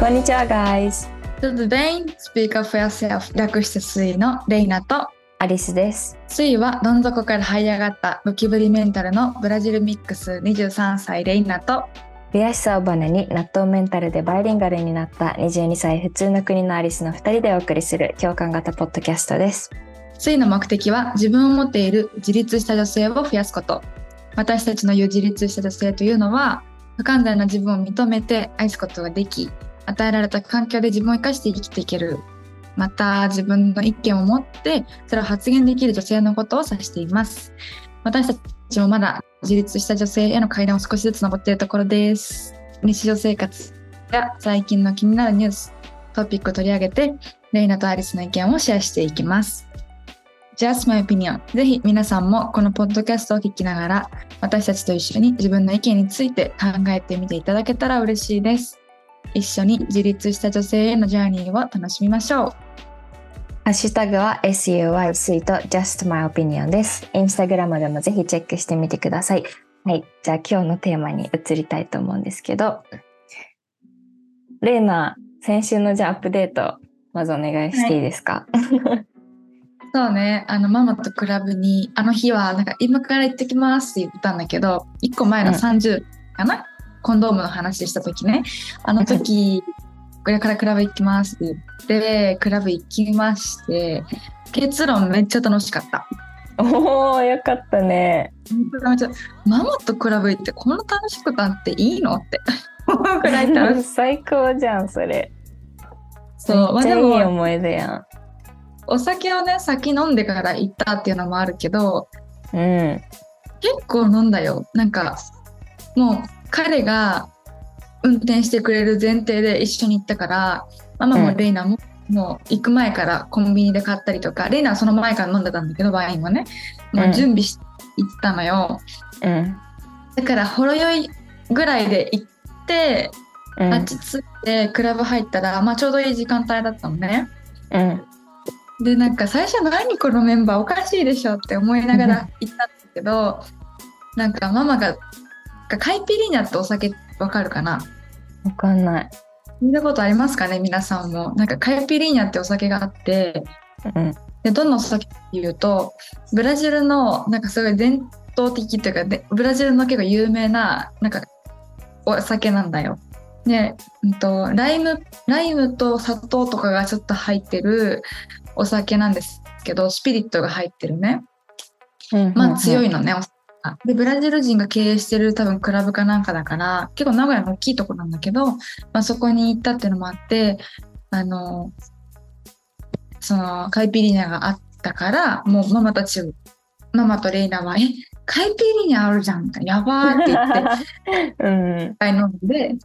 こんにちは、guys。Tudo bem? Speak for yourself 略してスイのレイナとアリスです。スイはどん底から這い上がったゴキブリメンタルのブラジルミックス23歳レイナと悔しさをバネに納豆メンタルでバイリンガルになった22歳普通の国のアリスの2人でお送りする共感型ポッドキャストです。スイの目的は自分を持っている自立した女性を増やすこと私たちの言う自立した女性というのは不完全な自分を認めて愛すことができ与えられた環境で自分を生かして生きていける。また自分の意見を持ってそれを発言できる女性のことを指しています。私たちもまだ自立した女性への階段を少しずつ登っているところです。日常生活や最近の気になるニューストピックを取り上げてレイナとアリスの意見をシェアしていきます。Just my opinion ぜひ皆さんもこのポッドキャストを聞きながら私たちと一緒に自分の意見について考えてみていただけたら嬉しいです。一緒に自立した女性へのジャーニーを楽しみましょう。ハッシュタグは SUY スイート Just My Opinion です。インスタグラムでもぜひチェックしてみてください。はい。じゃあ今日のテーマに移りたいと思うんですけど、レイナ、先週のじゃあアップデート、まずお願いしてい。いですか、そうね。あのママとクラブにあの日はなんか今から行ってきますって言ったんだけど1個前の30かな、コンドームの話した時ねあの時これからクラブ行きますって言ってクラブ行きまして結論めっちゃ楽しかったおおよかったね。ママとクラブ行ってこんな楽しくなっていいのって思うくらい楽しい最高じゃん、それ。そうまあでめっちゃいいも思い出やお酒をね先飲んでから行ったっていうのもあるけどん。うん。結構飲んだよなんかもう彼が運転してくれる前提で一緒に行ったからママもうんレイナも、もう行く前からコンビニで買ったりとかレイナはその前から飲んでたんだけどワインをねもう準備して行ったのよ、うん。だからほろ酔いぐらいで行ってうん。ち着いてクラブ入ったら、まあ、ちょうどいい時間帯だったのね。うん。でなんか最初何このメンバーおかしいでしょって思いながら行ったんだけどなんかママがカイピリーニャってお酒わかるかな？わかんない。見たことありますかね？皆さんも。なんかカイピリーニャってお酒があってうん。でどんなお酒かっていうとブラジルのなんかすごい伝統的っていうかでブラジルの結構有名ななんかお酒なんだよ。で、うんと、ライムライムと砂糖とかがちょっと入ってるお酒なんですけどスピリットが入ってるねまあ強いのね、お酒がでブラジル人が経営してる多分クラブかなんかだから結構名古屋の大きいとこなんだけど、まあ、そこに行ったっていうのもあってあのそのカイピリーニャがあったからもうママたちママとレイナは「えカイピリーニャあるじゃん」みたいな「やばー」って言って うん。一杯飲んで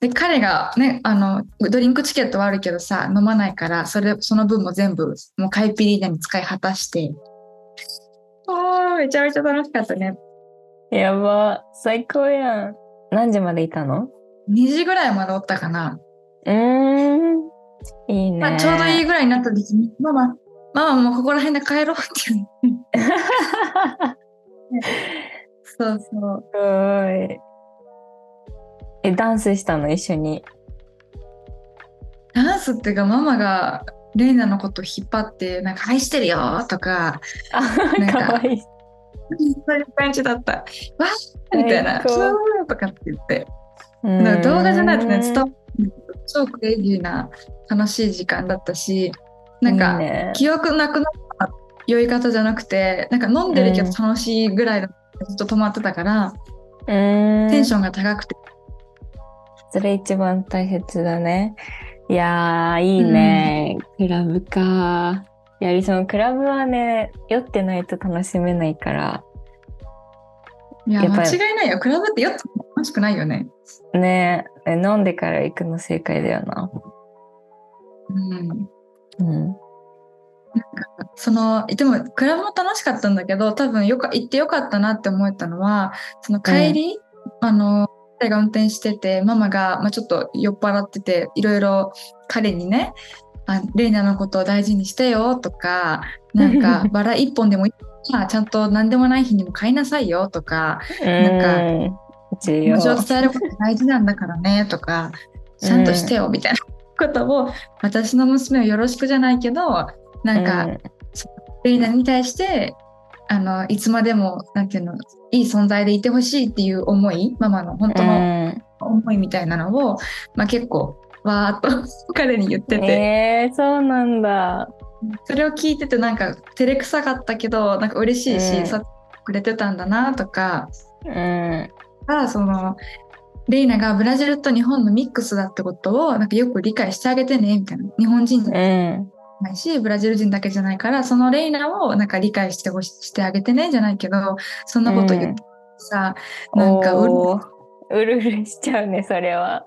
で彼がねあのドリンクチケットはあるけどさ飲まないからそれその分も全部もうカイピリーニャに使い果たしてあーめちゃめちゃ楽しかったねやば。最高やん。何時までいたの？2時ぐらいまでおったかな、うーん。いいね。まあ、ちょうどいいぐらいになった時にママママもうここら辺で帰ろうって言う そうそうすごい。え、ダンスしたの？一緒に。ダンスっていうかママがレイナのこと引っ張ってなんか愛してるよとかあ、なんかいい。そういう感じだった。わーみたいな、そうとかって言って。うんなんか動画じゃないとね、伝わる超クレイジーな楽しい時間だったし、なんか記憶なくなった酔い方じゃなくて、なんか飲んでるけど楽しいぐらいのずっと止まってたから。テンションが高くて、それ一番大切だね。いやー、いいね。クラブか。やはりそのクラブはね、酔ってないと楽しめないから。いや、間違いないよ。クラブって酔っても楽しくないよね。ねえ、飲んでから行くの正解だよな。うん。うん。そのでもクラブも楽しかったんだけど多分よか行ってよかったなって思ったのはその帰り、あの彼が運転しててママが、まあ、ちょっと酔っ払ってていろいろ彼にねあレイナのことを大事にしてよとかなんか バラ一本でもいいからちゃんと何でもない日にも買いなさいよとかなんか気要持ちを伝えること大事なんだからねとかちゃんとしてよみたいな ことを私の娘をよろしくじゃないけどなんか、うん。レイナに対してあのいつまでもなんていうのいい存在でいてほしいっていう思いママの本当のうん思いみたいなのを、まあ、結構わーっと 彼に言ってて、えー、そうなんだ。それを聞いててなんか照れくさかったけどなんか嬉しいし、うんさくれてたんだなとかうん。がそのレイナがブラジルと日本のミックスだってことをなんかよく理解してあげてねみたいな日本人うん。ないしブラジル人だけじゃないからそのレイナをなんか理解してほししてあげてねじゃないけどそんなこと言ってさ、なんかうるうるうるしちゃうね、それは。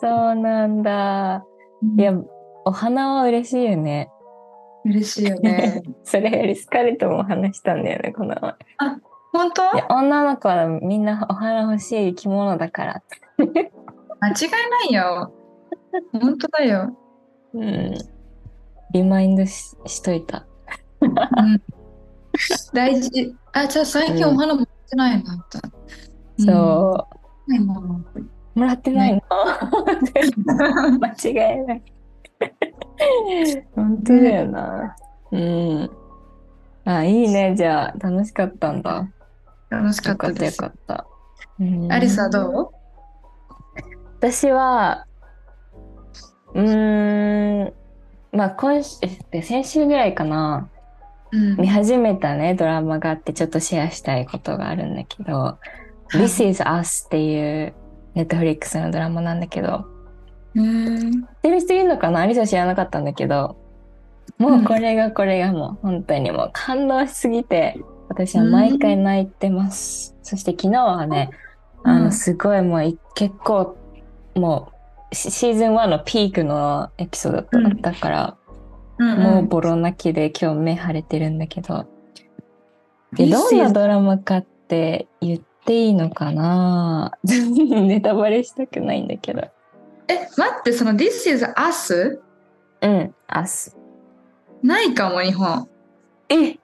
そうなんだ。いや、お花は嬉しいよね。嬉しいよね それよりスカレットも話したんだよね、この前。本当？女の子はみんなお花欲しい生き物だから。間違いないよ本当だよ、うん。リマインドししといた。うん、大事あじゃあ最近お花持ってないな、そう。ももらってないの、間違いない。本当だよな。うん。あ、いいね。じゃあ、楽しかったんだ。楽しかったよったですかった。うんアリスはどう？私は、うーん、まあ今週、え先週ぐらいかな、うん。見始めたね、ドラマがあって、ちょっとシェアしたいことがあるんだけど、This is Us っていうネットフリックスのドラマなんだけど、うん。知ってる人いるのかな？アリスは知らなかったんだけど、もうこれがこれがもう本当にもう感動しすぎて、私は毎回泣いてます。そして昨日はね、あうん。のすごいもうい結構もうシシーズン1のピークのエピソードだった,、うん。だから、うん。もうボロ泣きで今日目腫れてるんだけど、でどんなドラマかって言っていいのかな？ネタバレしたくないんだけど。え待ってその This is Us うん、明日。ないかも日本。え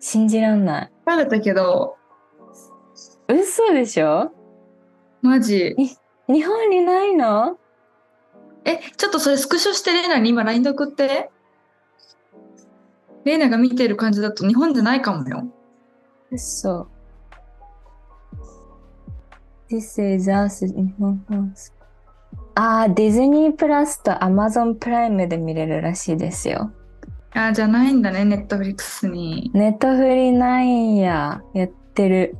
信じらんない。調べたけど。嘘でしょ？マジ。日本にないの？えちょっとそれスクショしてレイナに今 LINE で送ってレイナが見てる感じだと日本じゃないかもよ嘘。This is us 日本放送あー、ディズニープラスとアマゾンプライムで見れるらしいですよ。あじゃないんだねネットフリックスにネットフリないんや。やってる。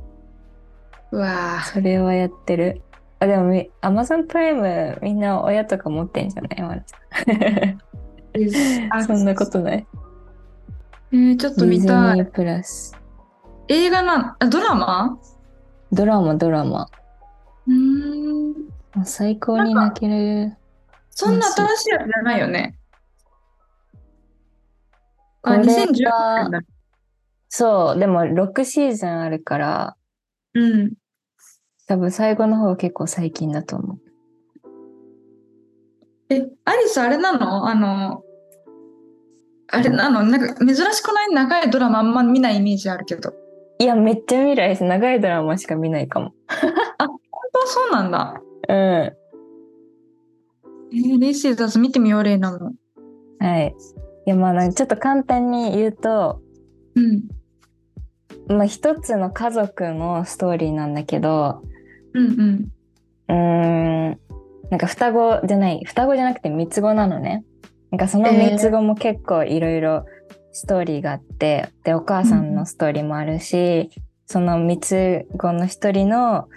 うわそれはやってる。あ、でもみ、アマゾンプライムみんな親とか持ってんじゃない？まるちゃんそんなことない。えー、ちょっと見たい。プラス。映画なんあドラマ？ドラマ、ドラマ。うーん。最高に泣ける。そんな新しいやつじゃないよね。あこれが2010年だ。そう、でも6シーズンあるから、うん多分最後の方は結構最近だと思う。えアリスあれなの？あのあれなの？なんか珍しくない？長いドラマあんま見ないイメージあるけどいや、めっちゃ見ないです。長いドラマしか見ないかも。本当？そうなんだうん。えー、シーズ見てみようレイナもはい。いや、まあ、なんかちょっと簡単に言うと、うんまあ、一つの家族のストーリーなんだけど、うんうん。うーん、なんか双子じゃない、双子じゃなくて三つ子なのね。なんかその三つ子も結構いろいろストーリーがあって、で、お母さんのストーリーもあるし、その三つ子の一人の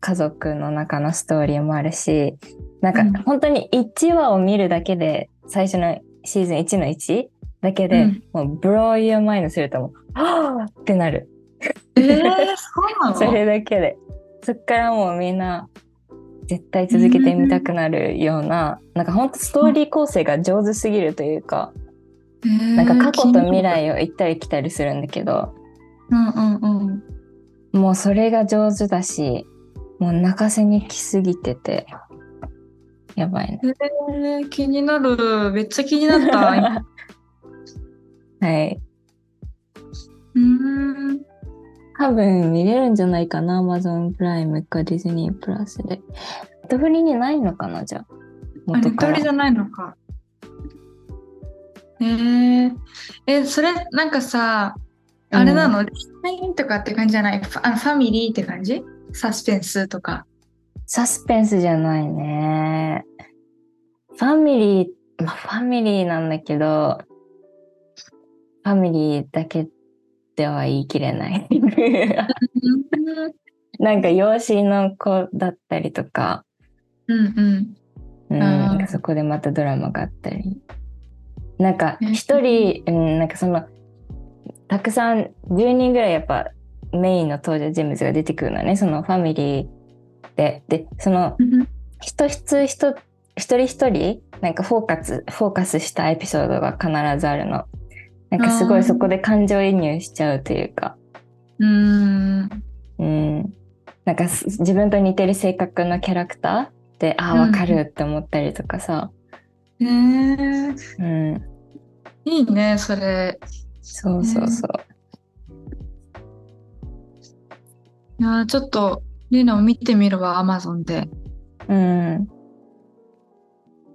家族の中のストーリーもあるし、なんかうん。本当に1話を見るだけで、最初のシーズン1の1だけで、うん。もうブローユーマインドするともう、はぁってなる。えー、そうなの？それだけで。そっからもうみんな絶対続けてみたくなるような、なんかほんとストーリー構成が上手すぎるというか、なんか過去と未来を行ったり来たりするんだけど、うんうんうんもうそれが上手だし、もう泣かせに来すぎてて、やばいね。えー、気になるめっちゃ気になった はい。うーん多分見れるんじゃないかな、Amazon プライムかディズニープラスで。ネットフリにないのかな、じゃあ。あ、ネットフリじゃないのか。えー、え、それなんかさ、あれなの、恋愛とかって感じじゃない？ファあファミリーって感じ？サスペンスとか。サスペンスじゃないね。ファミリー、まあファミリーなんだけど、ファミリーだけでは言い切れない。なんか養子の子だったりとか、うんうん。なんかそこでまたドラマがあったり。なんかね一人、うん、なんかその、たくさん10人ぐらいやっぱメインの登場人物が出てくるのね、そのファミリーで。で、その一つ一一人一人なんかフォーカスフォーカスしたエピソードが必ずあるの。なんかすごいそこで感情移入しちゃうというか、うーん。うん、なんかす自分と似てる性格のキャラクターでああうんわかるって思ったりとかさ、えー、うん、いいね、それ。そうそうそう。いやーちょっと、リナを見てみるわ、アマゾンで。うん。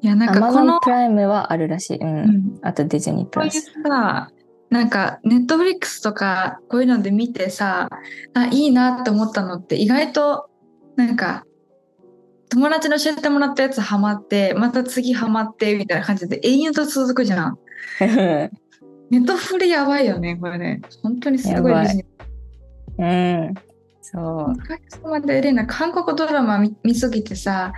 いや、なんかこの、プライムはあるらしい。う。うんん、あとディズニープこういうラス。さ、なんか、ネットフリックスとか、こういうので見てさ、あ、いいなって思ったのって、意外と、なんか、友達の教えてもらったやつハマって、また次ハマって、みたいな感じで永遠と続くじゃん。ネットフリやばいよね、これね。本当にすごいやばいビジネス。うん。そう。おかげさまでエレナ韓国ドラマ見見すぎてさ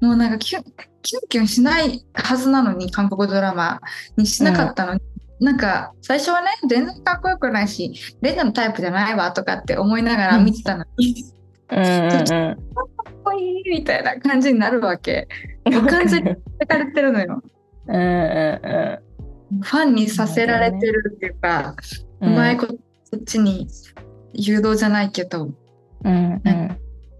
もうなんかキュンキュンキュンしないはずなのに韓国ドラマにしなかったのに、なんか最初はね全然かっこよくないしレナのタイプじゃないわとかって思いながら見てたのに、うんうんかっこいいみたいな感じになるわけ。完全にれてるのよ。うんうんファンにさせられてるっていうか、う。うん。まいことそっちに誘導じゃないけどうんうん。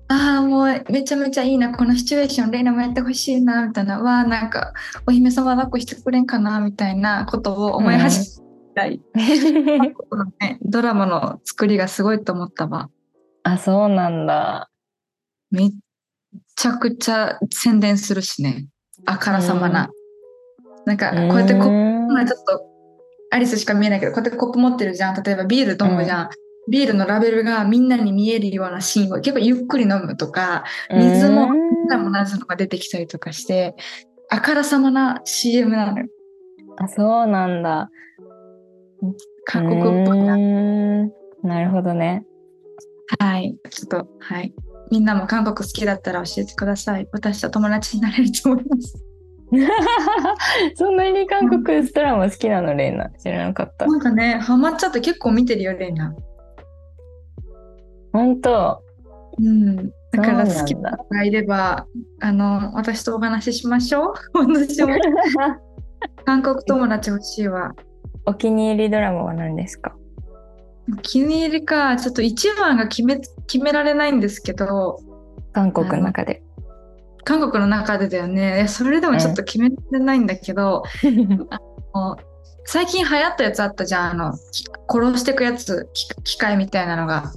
ああ、もうめちゃめちゃいいな、このシチュエーション、レイナもやってほしいな、みたいな、わあ、なんか、お姫様抱っこしてくれんかな、みたいなことを思い始めたり、ね ドラマの作りがすごいと思ったわ。あ、そうなんだ。めっちゃくちゃ宣伝するしね、あからさまな。なんか、こうやってコップ、まあちょっと、アリスしか見えないけど、こうやってコップ持ってるじゃん。例えばビール飲むじゃん。ビールのラベルがみんなに見えるようなシーンを結構ゆっくり飲むとか、水も同じのが出てきたりとかして、あからさまな CM なのよ。あ、そうなんだ。韓国っぽいな。な。なるほどね。はい。ちょっと、はい。みんなも韓国好きだったら教えてください。私と友達になれると思います。そんなに韓国ドラマ好きなの、レイナ。知らなかった。なんかね、ハマっちゃって結構見てるよ、レイナ。本当。うん。だから好きな方がいれば、あの、私とお話ししましょう。私も 韓国友達欲しいわ。お気に入りドラマは何ですか？お気に入りか、ちょっと一番が決め、決められないんですけど、韓国の中で。韓国の中でだよね。いやそれでもちょっと決められないんだけど、もう最近流行ったやつあったじゃん。あの、き殺してくやつ、き機械みたいなのが。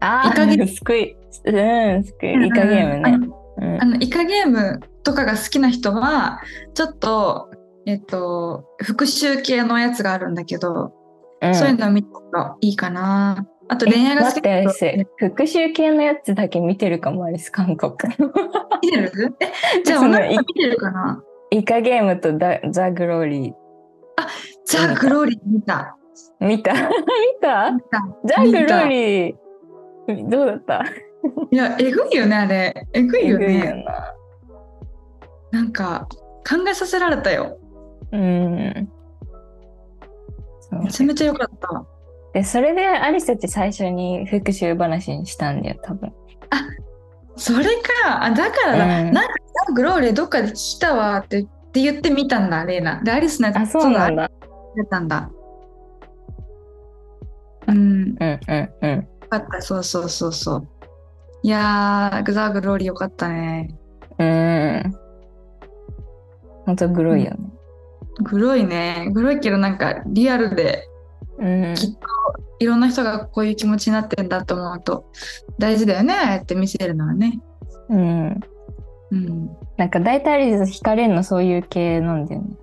あイカゲあ、スクイ、うん、イ、イカゲームね。うんあの、イカゲームとかが好きな人は、ちょっと、えっと、復讐系のやつがあるんだけど、うんそういうのを見た方がいいかな。あとえ恋愛が好きな人私、復讐系のやつだけ見てるかもです、韓国。見てる？え、じゃあ、その見てるかな？イカゲームとザ・ザグローリザ・グローリー見た。ー。見た？見た？見たザ・グローリー。どうだった？いや、えぐいよね、あれ。えぐいよね。な。なんか、考えさせられたよ。うん。めちゃめちゃ良かった。で、それでアリスたち最初に復讐話にしたんだよ、多分。それか、あだからだ、うんなんかザグローリーどっかで聞いたわってって言ってみたんだ、レイナ。で、アリスのやつあ、そうなんだ。出たんだ。うん、うんうんうん。よかった、そうそうそうそう。いやー、ザグローリーよかったね。うん。ほんとグロいよね。グロいね。グロいけどなんかリアルでうん。きっといろんな人がこういう気持ちになってんだと思うと大事だよね、ああやって見せるのはね。うん。うん。なんか大体アリス惹かれるのそういう系なんだよね。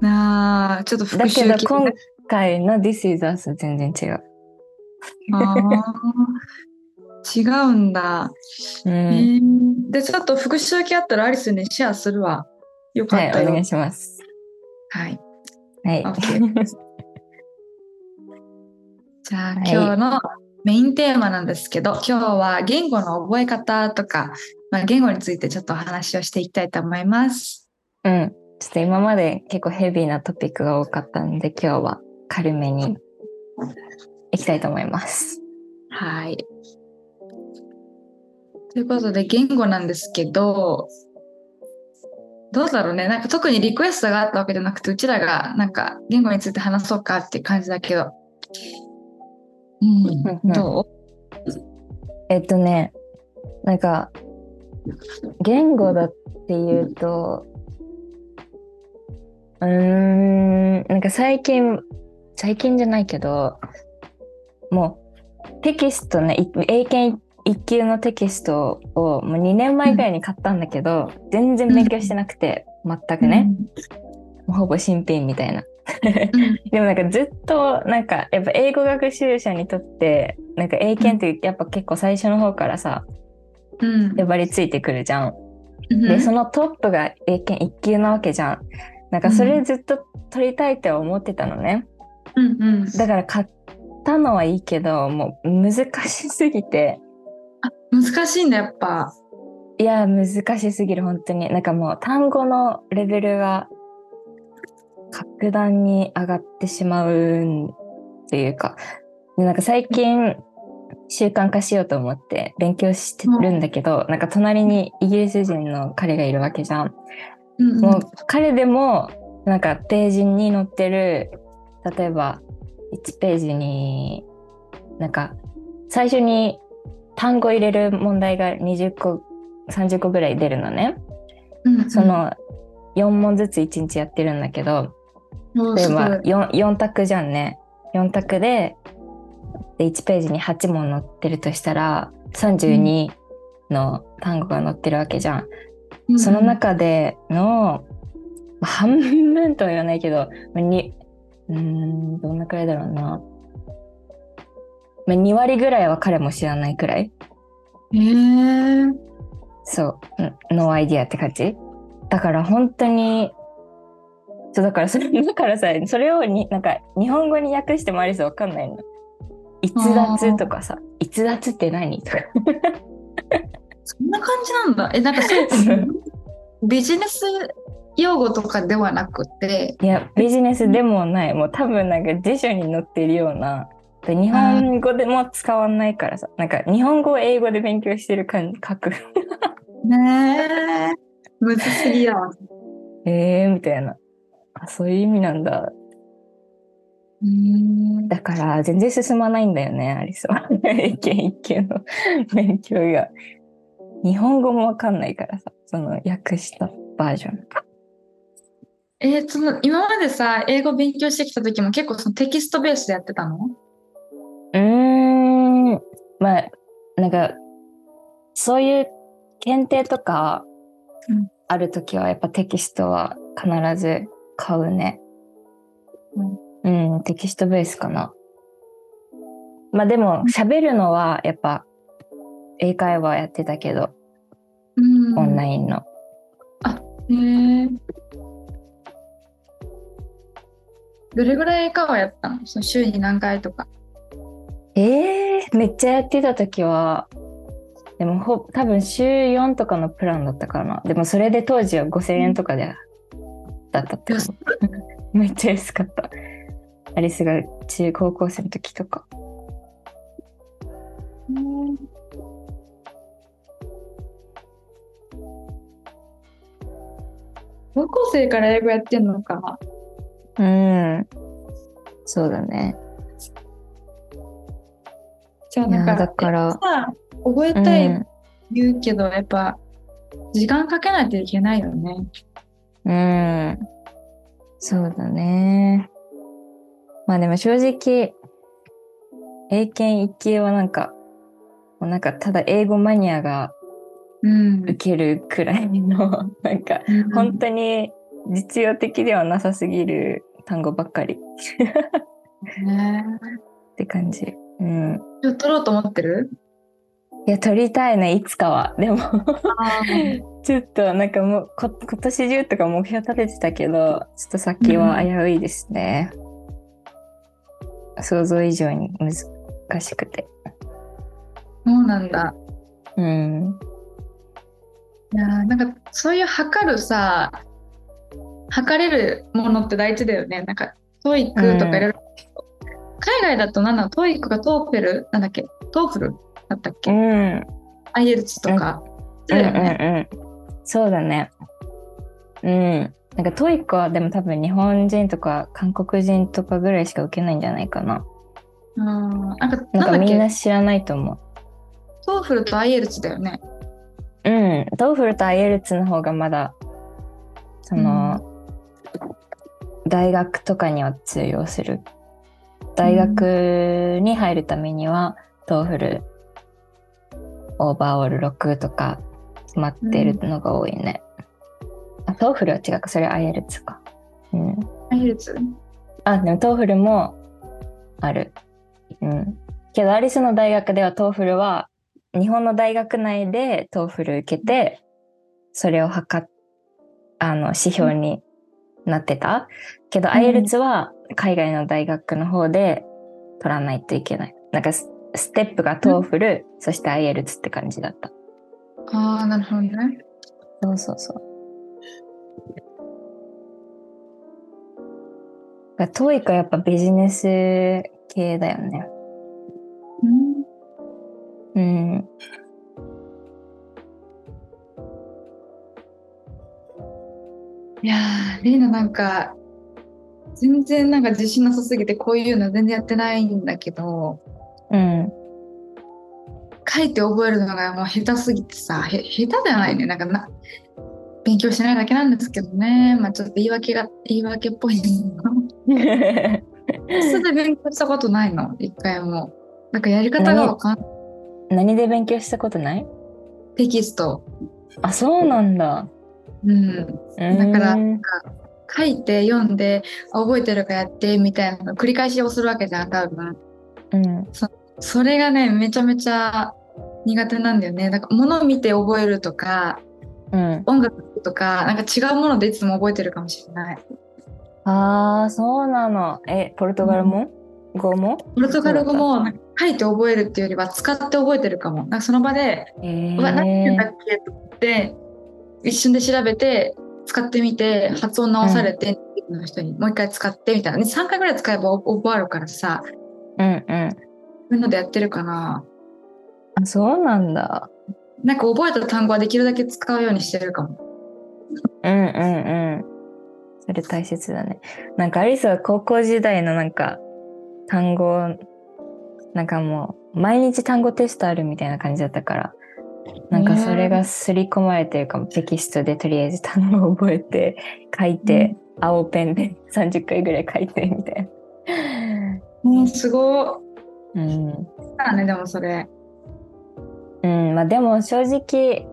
なあ、ちょっとだ復けど今回の This is Us 全然違う。違うんだ。うん。えーで、ちょっと復習系あったらアリスにシェアするわ。よかはい、ったよ。お願いします。はい。はい。じゃあ、はい今日のメインテーマなんですけど、今日は言語の覚え方とか、まあ、言語についてちょっとお話をしていきたいと思います。うん。ちょっと今まで結構ヘビーなトピックが多かったんで、今日は軽めにいきたいと思います。はい。ということで、言語なんですけど、どうだろうね。なんか特にリクエストがあったわけじゃなくて、うちらがなんか言語について話そうかって感じだけど。うん、うんどえっとね、なんか、言語だっていうと、うーん、なんか最近、最近じゃないけど、もうテキストね、い英検一級のテキストをもう2年前ぐらいに買ったんだけど、全然勉強してなくて、全くうね、。もうほぼ新品みたいな。うん でもなんかずっとなんかやっぱ英語学習者にとってなんか英検ってやっぱ結構最初の方からさうん。粘りついてくるじゃん。うんでそのトップが英検1級なわけじゃん。なんかそれずっと取りたいって思ってたのね。うんうん。だから買ったのはいいけどもう難しすぎて難しいんだ、やっぱ。いや難しすぎる本当になんかもう単語のレベルが格段に上がってしまうんっていうかでなんか最近習慣化しようと思って勉強してるんだけど、なんか隣にイギリス人の彼がいるわけじゃん。うんうんもう彼でもなんかページに載ってる例えば1ページになんか最初に単語入れる問題が20個30個ぐらい出るのね。うんうんその4問ずつ1日やってるんだけど例えばおーすごい 4, 4択じゃんね。4択でで1ページに8問載ってるとしたら32の単語が載ってるわけじゃん。うんその中での、まあ半分とは言わないけど、うーん、どんなくらいだろうな。まあ、2割ぐらいは彼も知らないくらい。へえ。そう、 no idea って感じ。だから本当に、そうだからそれ、だからさ、それをになんか日本語に訳してもありそうわかんないの。逸脱とかさ、逸脱って何？とか。そんな感じなんだ。え、なんかそう、ビジネス用語とかではなくて、いや、ビジネスでもない。もう多分なんか辞書に載ってるような。で日本語でも使わないからさ。なんか日本語を英語で勉強してる感覚。ねえ。むずすぎだわ。えーみたいな。あ、そういう意味なんだ。うん。だから全然進まないんだよね、アリスは。英検一級の勉強が。日本語もわかんないからさ。その訳したバージョン。えーその今までさ、英語勉強してきた時も結構そのテキストベースでやってたの？うーん。まあ、なんか、そういう検定とかうんあるときはやっぱテキストは必ず買うね。うん、テキストベースかな。まあでも喋るのはやっぱ英会話やってたけど、うんオンラインの。へえ。どれぐらい英会話やったの？その週に何回とか。ええめっちゃやってたときは、でもほ多分週4とかのプランだったかな。でもそれで当時は5000円とかで、だったって めっちゃ安かった。アリスが中高校生の時とか。高校生から英語やってんのか。うん。そうだね。じゃあなんか、だからさ覚えうたいん。言うけど、やっぱ時間かけないといけないよね。うん。そうだね。まあでも正直、英検一級はなんか、もうなんかただ英語マニアがうん受けるくらいのなんか本当に実用的ではなさすぎる単語ばっかりねって感じ。うん。取ろうと思ってる？いや、取りたいね、いつかは。でも、ちょっとなんかもうこ、今年中とか目標立ててたけど、ちょっと先は危ういですね。想像以上に難しくて。そうなんだ。うん。いやーなんかそういう測るさ測れるものって大事だよねなんか TOEIC とかいろいろ、海外だとなんだトイックがトーフェル？なんだっけ？ TOEFL だったっけ、うん。 IELTS とか、うんだよね、うんうん。そうだね。うん。なんか TOEIC はでも多分日本人とか韓国人とかぐらいしか受けないんじゃないかな。うん、なんかなんかみんなけ知らないと思う。 TOEFL と IELTS だよねうん。 TOEFL と IELTS の方がまだ、その、大学とかには通用する。大学に入るためには、 TOEFL、overall 6とか決まってるのが多いね。あ、 TOEFL は違うか、それ IELTS か。うん。 IELTS？あ、でも TOEFL もある。うん。けどアリスの大学では TOEFL は日本の大学内で TOEFL 受けてそれを測っあの指標になってた？けどん IELTS は海外の大学の方で取らないといけない。なんかスステップが TOEFL、そして IELTS って感じだった。ああなるほどねそうそうそう。だからトーイックはやっぱビジネス系だよね。うんうん。いやー、レイナなんか、全然なんか自信なさすぎてこういうの全然やってないんだけど、うん。書いて覚えるのがもう下手すぎてさ、へ下手じゃないね。なんかな、勉強してないだけなんですけどね。まあちょっと言い訳が、言い訳っぽいんだけど。素で勉強したことないの、一回も。なんかやり方がわかんない。何で勉強したことない？テキスト。あ、そうなんだ。うん。だだから書いて読んで、あ覚えてるかやってみたいなの繰り返しをするわけじゃん、多分。うん。それがね、めちゃめちゃ苦手なんだよね。なんか物を見て覚えるとか、うん。音楽とか、なんか違うものでいつも覚えてるかもしれない。ああ、そうなの。え、ポルトガルも、語も？ポルトガル語も書いて覚えるっていうよりは使って覚えてるかも。なんかその場で、えうわ、何て言うんだーっけって、一瞬で調べて、使ってみて、発音直されて、の人にもう一回使ってみたいな。3回ぐらい使えば覚えるからさ、うんうん。そういうのでやってるかな。あ、そうなんだ。なんか覚えた単語はできるだけ使うようにしてるかも。うんうんうん。それ大切だね。なんかアリスは高校時代のなんか単語、なんかもう毎日単語テストあるみたいな感じだったから、なんかそれが刷り込まれてるかも。テキストでとりあえず単語を覚えて、書いて、青ペンで 30回ぐらい書いてみたいな。もうすごい。うん。だね、でもそれ。うん、まあでも正直、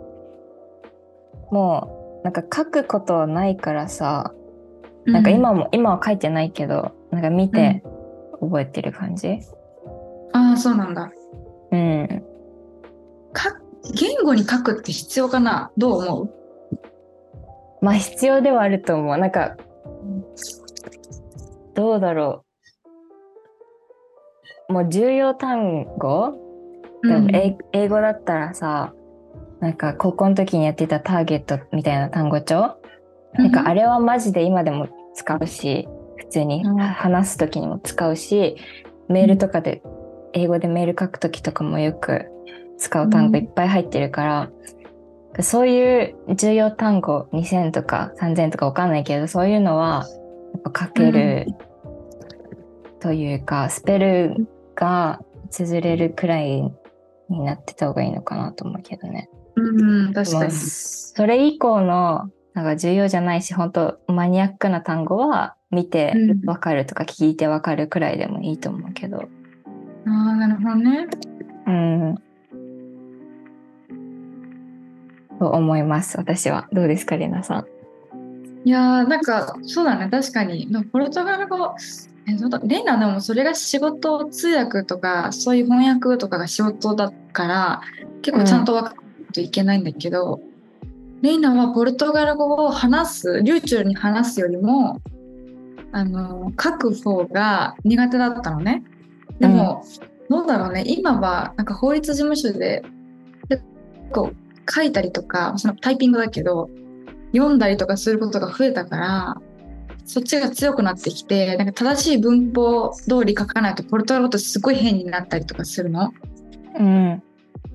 もうなんか書くことはないからさ、なんか今も、今は書いてないけど、なんか見て覚えてる感じ。ああ、そうなんだ。うん。か言語に書くって必要かな？どう思う？まあ必要ではあると思う。なんか、どうだろう。もう重要単語？でも英英語だったらさ、なんか高校の時にやってたターゲットみたいな単語帳、なんかあれはマジで今でも使うし、普通に。うん。話す時にも使うし、メールとかで、英語でメール書く時とかもよく使う単語いっぱい入ってるから、そういう重要単語2000とか3000とかわかんないけど、そういうのはやっぱ書けるというか、スペルが綴れるくらいになってた方がいいのかなと思うけどね。うん、確かまあに。それ以降のなんか重要じゃないし本当マニアックな単語は見てうんわかるとか聞いてわかるくらいでもいいと思うけど、ああ、なるほどね。うん、と思います私は。どうですかレナさん？いやーなんかそうだね。確かに。ポルトガル語えレイナでもそれが仕事通訳とかそういう翻訳とかが仕事だから結構ちゃんと分かないといけないんだけど、レイナはポルトガル語を話す流暢に話すよりもあの書く方が苦手だったのね。でも、うん、どうだろうね。今はなんか法律事務所で結構書いたりとかそのタイピングだけど読んだりとかすることが増えたからそっちが強くなってきてなんか正しい文法通り書かないとポルトガル語ってすごい変になったりとかするの？うん、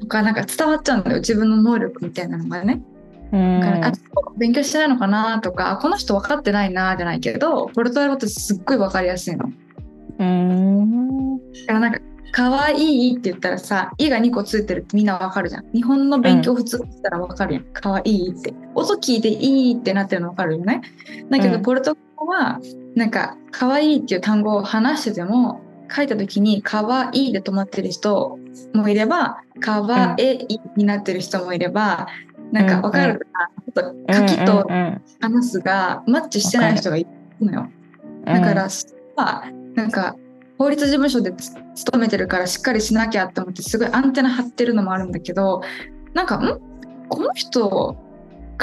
とかなんか伝わっちゃうんだよ自分の能力みたいなのがね。うん、だからあ勉強してないのかな？とかこの人分かってないなじゃないけどポルトガル語ってすっごい分かりやすいの。うんだからなんか可愛いって言ったらさ「い」が2個ついてるってみんなわかるじゃん。日本の勉強普通したらわかるやん、可愛いって音聞いていいってなってるのわかるよね。だけど、ポルトガル語はなんか可愛いっていう単語を話してても書いた時に可愛いで止まってる人もいれば可愛いになってる人もいれば、なんかわかるかな、うんうん、書きと話すがマッチしてない人がいるのよ、だから、うん、なんか法律事務所で勤めてるからしっかりしなきゃって思ってすごいアンテナ張ってるのもあるんだけどなんかん？この人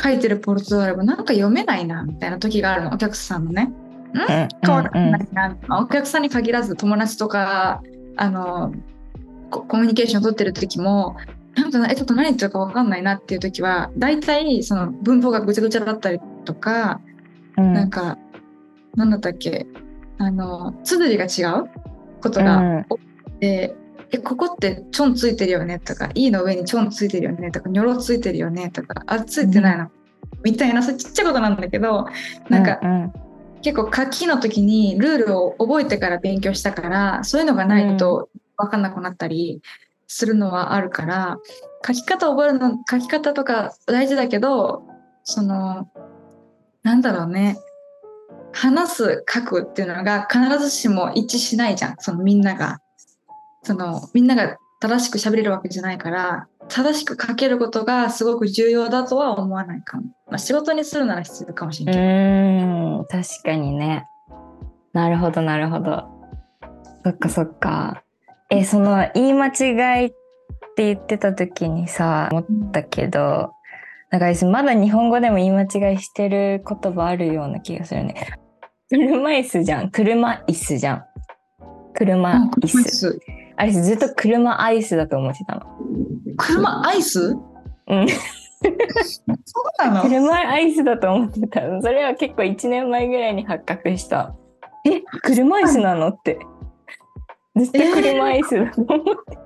書いてるポルトガル語なんか読めないなみたいな時があるの。お客さんのね。ん？変わらないな、お客さんに限らず友達とかあのコミュニケーションを取ってる時もなんかえちょっと何言ってるか分かんないなっていう時は大体その文法がぐちゃぐちゃだったりとか、うん、なんか何だったっけ？あの綴りが違う？ことが多くて、うん、えここってちょんついてるよねとか「いい」の上にちょんついてるよねとか「にょろついてるよねとか「あついてないの」みたいなそうちっちゃいことなんだけどなんか、うんうん、結構書きの時にルールを覚えてから勉強したからそういうのがないと分かんなくなったりするのはあるから、書き方覚えるの書き方とか大事だけどそのなんだろうね話す書くっていうのが必ずしも一致しないじゃん。そのみんなが。そのみんなが正しく喋れるわけじゃないから正しく書けることがすごく重要だとは思わないかも、まあ、仕事にするなら必要かもしれない。うん確かにね。なるほどなるほど。そっかそっか。えその言い間違いって言ってた時にさ思ったけど、なんかまだ日本語でも言い間違いしてる言葉あるような気がするね。車椅子じゃん。車椅子じゃん。車椅子。あれずっと車アイスだと思ってたの。車アイスうん。そうなの？車アイスだと思ってた。それは結構1年前ぐらいに発覚した。え、車椅子なのって。ずっと車椅子だと思って。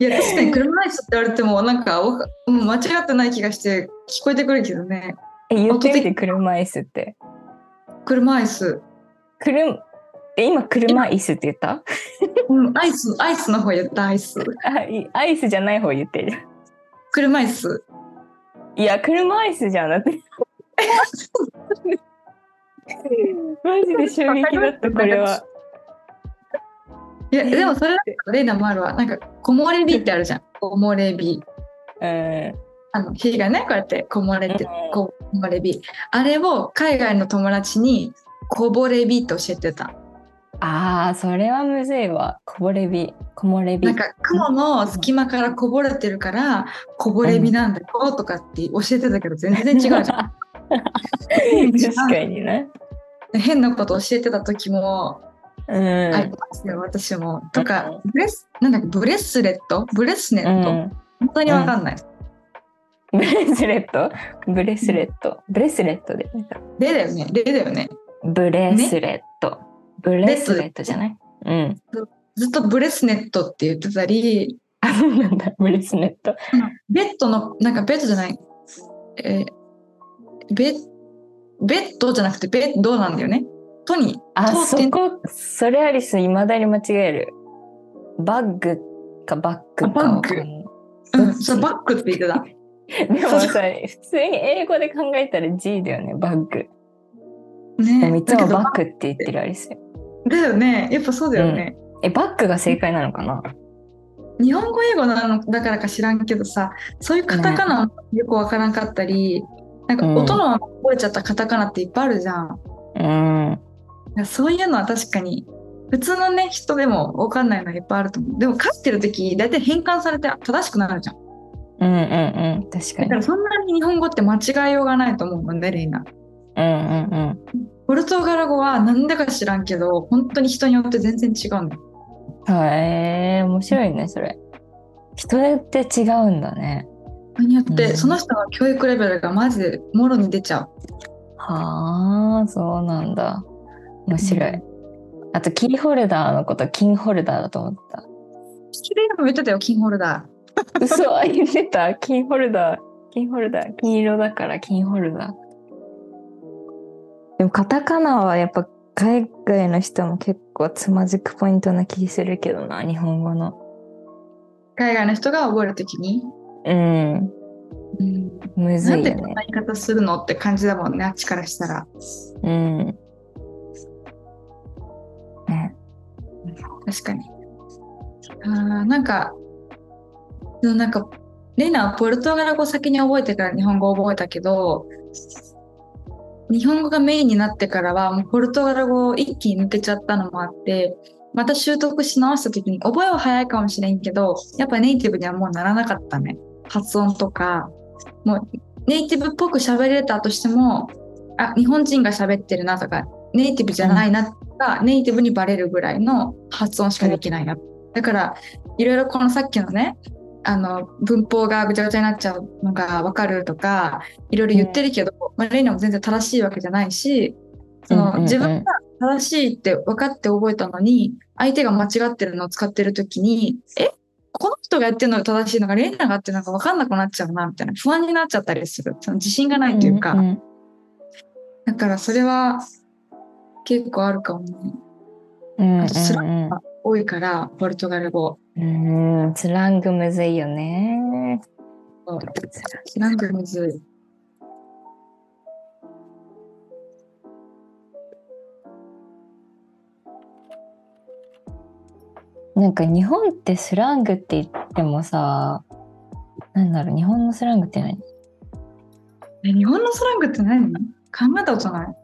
いや確かに車椅子って言われてもなんかもう間違ってない気がして聞こえてくるけどね。え言ってみて車椅子って。車椅子。車え今車椅子って言った？うん、アイス、アイスの方言った、アイス。あアイスじゃない方言ってる。車椅子。いや、車椅子じゃん。だって。マジで衝撃だった、これは。いや、でもそれだとレイナもあるわ。なんか、木漏れ日ってあるじゃん。木漏れ日。うん。あの火がねこうやってこもれて、こぼれ日。あれを海外の友達にこぼれ日って教えてた。あーそれはむずいわ。こぼれ日。こもれ日。なんか雲の隙間からこぼれてるからこぼれ日なんだよとかって教えてたけど全然違うじゃん。確かにね。変なこと教えてた時もうん、ありますよ私もとかブレスなんだっけブレスレット？ブレスネット、うん、本当にわかんない、ブレスレット？ブレスレット。ブレスレットで。レだよね。レだよね。ブレスレット。ブレスレットじゃない？うん。ずっとブレスネットって言ってたり。あ、そうなんだ。ブレスネット。ベッドの、なんかベッドじゃない？えー、ベベッドじゃなくてベッドなんだよね。とに。あ、そこ、それアリス、いまだに間違える。バッグかバッグか。バッグ。うん、それバッグって言ってた。でもさ、普通に英語で考えたら G だよね、バッグ。ねいつもバッグって言ってるあれですよ。だよね、やっぱそうだよね。うん、え、バッグが正解なのかな？日本語英語なのだからか知らんけどさそういうカタカナよくわからんかったり、なんか音の覚えちゃったカタカナっていっぱいあるじゃん。うん。そういうのは確かに普通のね人でもわかんないのいっぱいあると思う。でも書いてる時大体変換されて正しくなるじゃん。うんうんうん。確かにだか。らそんなに日本語って間違いようがないと思うのねレイナ。うんうんポルトガル語はなんだか知らんけど本当に人によって全然違うん。へえ、面白いね、それ。人によって違うんだね。人によって、うんその人の教育レベルがマジでもろに出ちゃう。はあ、そうなんだ。面白い。うんあと、キーホルダーのこと、キンホルダーだと思った。キレイも言ってたよキンホルダー。嘘、言ってた。キンホルダー。キンホルダー。金色だからキンホルダー。でも、カタカナはやっぱ海外の人も結構つまずくポイントな気するけどな、日本語の。海外の人が覚えるときに、うん。うん、むずないんでよね。こんな言い方するのって感じだもんねあっちからしたら。うん。確かに。あなんか、なんか、レナはポルトガル語先に覚えてから日本語を覚えたけど、日本語がメインになってからは、もうポルトガル語を一気に抜けちゃったのもあって、また習得し直した時に、覚えは早いかもしれんけど、やっぱネイティブにはもうならなかったね。発音とか、もうネイティブっぽく喋れたとしても、あ、日本人が喋ってるなとか、ネイティブじゃないなっが、ネイティブにバレるぐらいの発音しかできないな。だから、いろいろこのさっきのね、あの文法がぐちゃぐちゃになっちゃうのが分かるとかいろいろ言ってるけど、まあ、レイナも全然正しいわけじゃないしその、うんうんうん。自分が正しいって分かって覚えたのに相手が間違ってるのを使ってる時にえ？この人がやってるのが正しいのかレイナがやってるのか分かんなくなっちゃうなみたいな。不安になっちゃったりする。その自信がないというか、んん。だからそれは結構あるかもね。うんあとスラうんうん多いからポルトガル語。うん、スラングむずいよね。スラングむずい。なんか日本ってスラングって言ってもさ、なんだろう、日本のスラングって何？え日本のスラングって何？考えたことない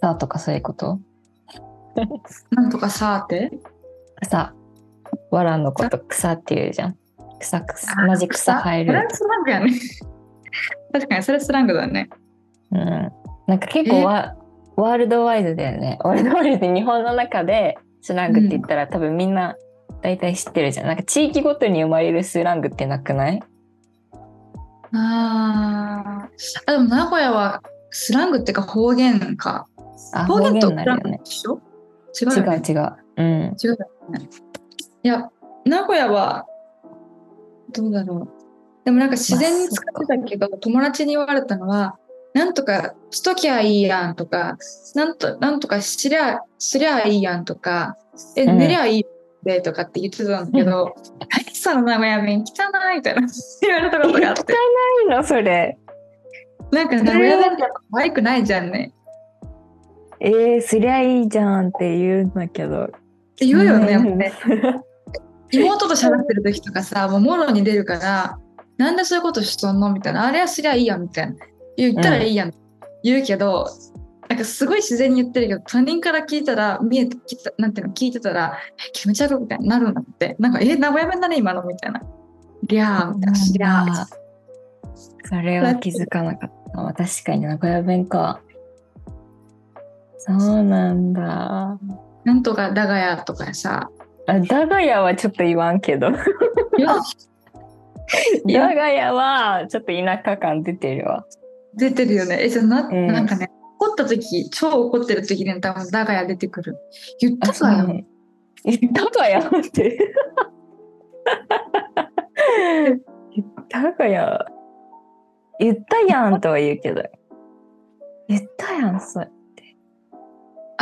さとかそういうこと？なんとかさーって草。わらのこと草って言うじゃん。草草。あ同じ草生える。それはスラングやね。確かにそれスラングだね。うん。なんか結構ワワールドワイドだよね。ワールドワイドで日本の中でスラングって言ったら、多分みんな大体知ってるじゃん。なんか地域ごとに生まれるスラングってなくない？あーあ。でも名古屋はスラングっていうか方言か。あ、方方言言とスランになるよね。グ一緒違う違う違う。うん。違うよね。いや、名古屋はどうだろう。でもなんか自然に使ってたけど、友達に言われたのは、なんとかしときゃいいやんとか、なんとなんとかしりゃすりゃいいやんとか、え、うん寝りゃいいでとかって言ってたんだけど、何その名古屋弁汚いみたいな言われたことがあって。いいのそれ。なんか名古屋弁って可愛くないじゃんね。えー、すりゃいいじゃんって言うんだけど。って言うよね。うんね 妹と喋ってる時とかさ、もうもろに出るから、なんでそういうことしとんの？みたいな。あれはすりゃいいやんみたいな。言ったらいいやん、言うけど、なんかすごい自然に言ってるけど、他人から聞いたら、見えてきた、なんていうの、聞いてたら、え気持ち悪いみたいになるんだって。なんか、え、名古屋弁だね、今のみたいな。りゃーみたいな。それは気づかなかったわ。確かに名古屋弁か。そうなんだ。なんとかだがやとかさ。あダガヤはちょっと言わんけど。いやダガヤはちょっと田舎感出てるわ。出てるよね。え、じゃあな、んなんかね、怒った時、超怒ってる時に多分だがや出てくる。言ったかよ。ダガヤって。ダガヤ。言ったやんとは言うけど。言ったやん、それ。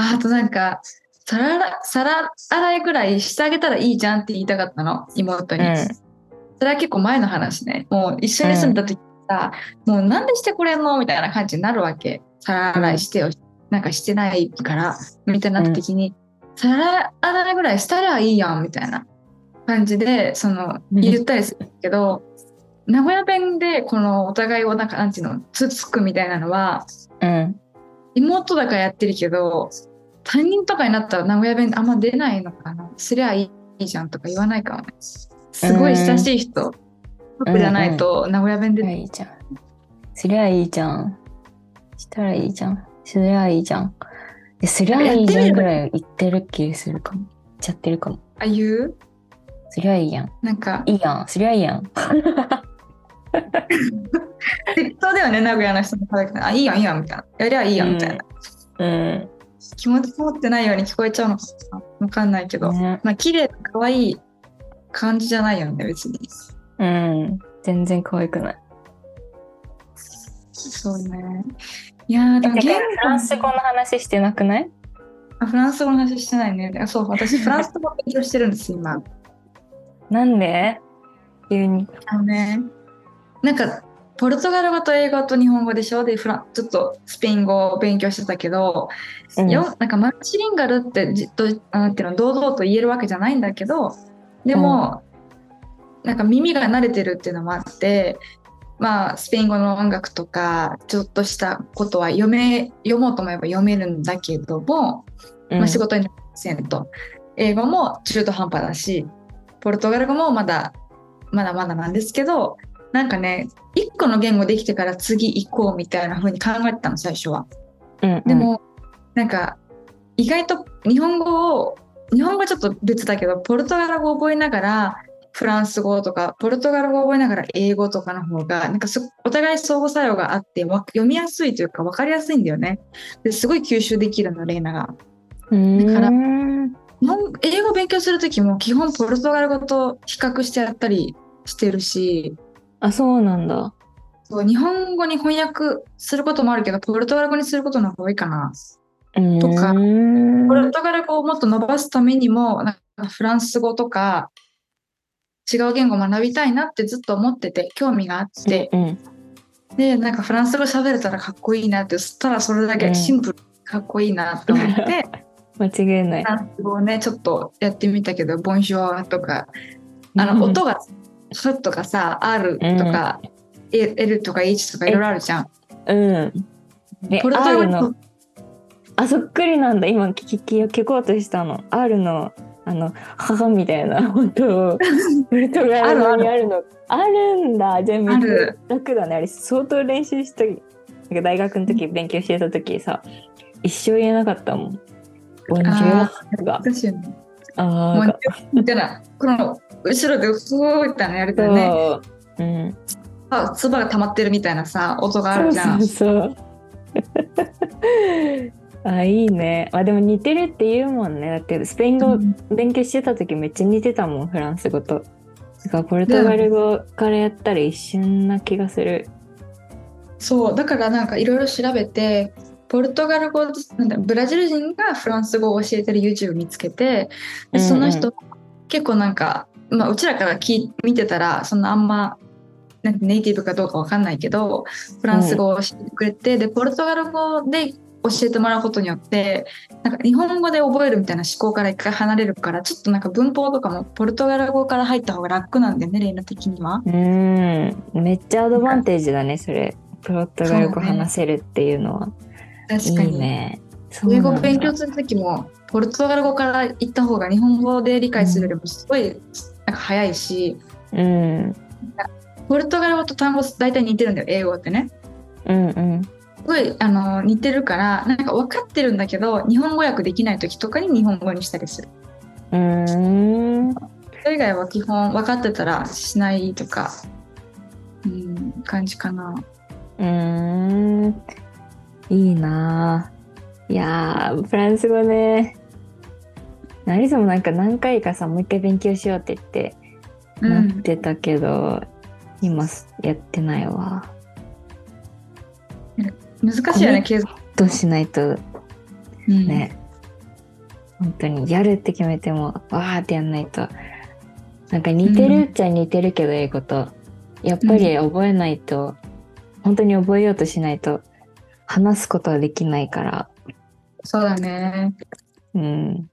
ああとなんか、皿洗皿洗いぐらいしてあげたらいいじゃんって言いたかったの、妹に。うんそれは結構前の話ね。もう一緒に住んだ時さ、もうなんでしてくれんのみたいな感じになるわけ。皿洗いしてよ。なんかしてないから、みたいにな時に、皿洗いぐらいしたらいいやんみたいな感じでその言ったりするけど名古屋弁でこのお互いをなんかなんていうのつつくみたいなのはうん。妹だからやってるけど他人とかになったら名古屋弁あんま出ないのかなすりゃいいじゃんとか言わないかもねすごい親しい人僕じゃないと名古屋弁で、いいじゃん。すりゃいいじゃん。したらいいじゃん。すりゃいいじゃん。えすりゃいいじゃんぐらい言ってる気がするかも。言っちゃってるかも。ああいう？すりゃいいやん。なんかいいやん。すりゃいいやん。適当だよね名古屋の人のあいいやんいいやんみたいなやりゃいいやんみたいな、うん。気持ち持ってないように聞こえちゃうのかなわかんないけど、ね、まあ綺麗で可愛い感じじゃないよね別に。うん。全然可愛くない。そうね。いやーでもフランス語の話してなくない？あフランス語の話してないね。あそう私フランス語勉強してるんです今。なんで？急に。あのねなんかポルトガル語と英語と日本語でしょ？でフランちょっとスペイン語を勉強してたけど、うん。よなんかマルチリンガルってじっとなんていうの堂々と言えるわけじゃないんだけどでも、なんか耳が慣れてるっていうのもあってまあスペイン語の音楽とかちょっとしたことは読め読もうと思えば読めるんだけども、うん。まあ、仕事になりませんと。英語も中途半端だしポルトガル語もまだまだまだなんですけどなんかね一個の言語できてから次行こうみたいな風に考えてたの最初は。うんうんでも、なんか意外と日本語を日本語はちょっと別だけどポルトガル語を覚えながらフランス語とかポルトガル語を覚えながら英語とかの方がなんかすお互い相互作用があってわ読みやすいというか分かりやすいんだよね。ですごい吸収できるのレイナが。だから英語を勉強する時も基本ポルトガル語と比較してやったりしてるしあ、そうなんだ。そう日本語に翻訳することもあるけどポルトガル語にすることの方が多いかな。とかポルトガル語をもっと伸ばすためにもなんかフランス語とか違う言語を学びたいなってずっと思ってて興味があって、うんでなんかフランス語喋れたらかっこいいなってそしたらそれだけシンプルにかっこいいなと思って、間違いないフ。ランス語をねちょっとやってみたけどボンジュアとかあの音が「ふ」とかさ「R」とか「L」とか「H」とかいろいろあるじゃん。うん。えポルトガルのあ、そっくりなんだ。今聞き聞聞こうとしたの。R の、あの、母みたいな音を、ポルトガル語にあるの。あるんだ。じゃあめっちあるゃ楽だね。あれ、相当練習した。大学の時勉強してた時さ、一生言えなかったもん。ボンジュあーが。あもうーみたいなこの後ろでふーってのやるとそう。ねうん。あ唾が溜まってるみたいなさ音があるじゃん。そうそうそう。あ、いいね。あ、でも似てるって言うもんね。だってスペイン語勉強してた時めっちゃ似てたもん、フランス語と。だからポルトガル語からやったら一瞬な気がする。そうだからなんかいろいろ調べてポルトガル語なんだブラジル人がフランス語を教えてる YouTube 見つけてでその人、結構なんか、まあ、うちらから聞い見てたらそんなあんまなんかネイティブかどうかわかんないけどフランス語を教えてくれて、でポルトガル語で教えてもらうことによってなんか日本語で覚えるみたいな思考から一回離れるからちょっとなんか文法とかもポルトガル語から入った方が楽なんだよねレイナ的には。うん。めっちゃアドバンテージだね、それ。ポルトガル語話せるっていうのは。確かにいいね。英語勉強する時もポルトガル語から行った方が日本語で理解するよりもすごいなんか早いし、うん。ポルトガル語と単語大体似てるんだよ英語ってねうんうん。すごいあの似てるからなんか分かってるんだけど日本語訳できない時とかに日本語にしたりするうーん。それ以外は基本分かってたらしないとかうん感じかなうーん。いいなぁ。いやー、フランス語ね。アリスもなんか何回かさ、もう一回勉強しようって言って、うなってたけど、今やってないわ。難しいよね継続どうしないとうんね、本当にやるって決めても、わーってやんないと。なんか似てるっちゃ似てるけど、英語と。やっぱり覚えないと、本当に覚えようとしないと、話すことはできないから。そうだねうん。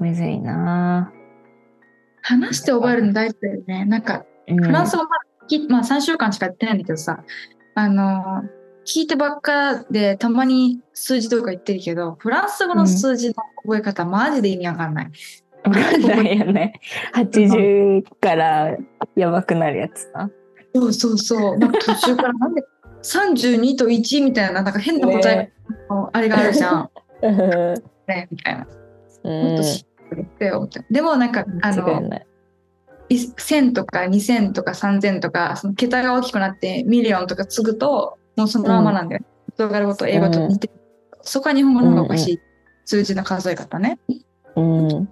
むずいな話して覚えるの大事だよね。なんか、うんフランス語ままあ3週間しかやってないんだけどさ、あの、聞いてばっかでたまに数字とか言ってるけど、フランス語の数字の覚え方、マジで意味わかんない。わかんないよね。80からやばくなるやつな。そうそうそう。なんか途中からなんで 32と1みたいな、なんか変な答えが、あれがあるじゃん。ね、みたいな。もっとしってよって。でもなんか、あの、間違いない。1000とか2000とか3000とかその桁が大きくなってミリオンとか継ぐともうそのままなんだよ、ポルトガル語と英語と似てる、そこは日本語の方がおかしい、数字の数え方ね、うん。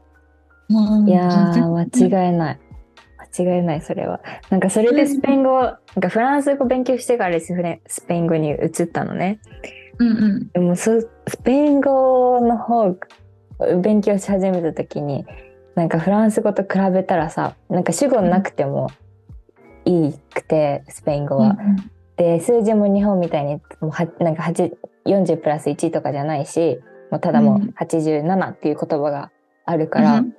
もういや全ー、然間違いない。間違いない、それは。なんかそれでスペイン語、なんかフランス語勉強してからスペイン語に移ったのね。うんうんでもそスペイン語の方勉強し始めた時になんかフランス語と比べたらさなんか主語なくてもいいくてスペイン語は。で数字も日本みたいにもうはなんか8 40プラス1とかじゃないしもうただもうん。う87っていう言葉があるから、うん。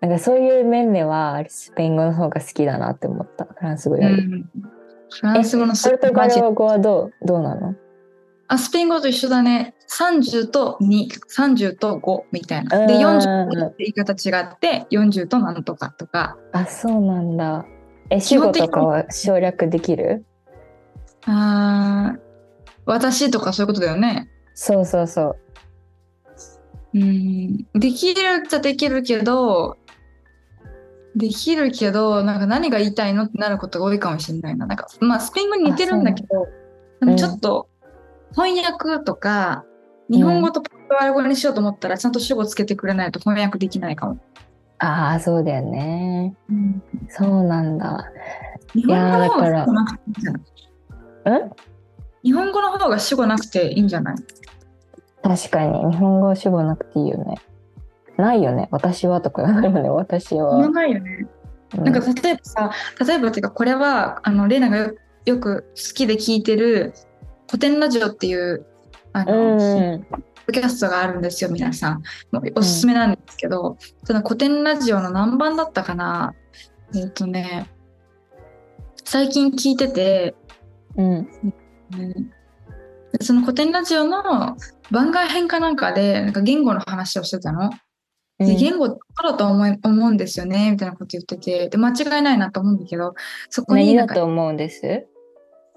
なんかそういう面ではスペイン語の方が好きだなって思った。フランス語より。うん。フランス語のポルトガル語はどうどうなの？あスペイン語と一緒だね。30と230と5みたいな。でうん。40って言い方違って40となんとかとか。あそうなんだ。え主語基本的に。とかは省略できる？あー私とかそういうことだよね。そうそうそう。うん。できるっちゃできるけど、できるけど、なんか何が言いたいのってなることが多いかもしれないな。なんか、まあ、スペイン語に似てるんだけど、でもちょっと翻訳とか、日本語とポルトガル語にしようと思ったら、ちゃんと主語つけてくれないと翻訳できないかも。ああ、そうだよね。そうなんだ。日本語の方が主語なくていいんじゃない？うん日本語の方が主語なくていいんじゃない？確かに、日本語主語なくていいよね。ないよね。私はとかあるよね。私は。ないよね。うなんか例えばさ、例えばっていうか、これは、あの、レイナがよよく好きで聞いてる、古典ラジオっていう、あうの、ん。ポッドキャストがあるんですよ、皆さん。もうおすすめなんですけど、その古典ラジオの何番だったかなえっ、とね、最近聞いてて、うん。その古典ラジオの番外編かなんかで、なんか言語の話をしてたの。で言語だと思い思うんですよね、みたいなこと言ってて、で、間違いないなと思うんだけど、そこに何だと思うんです？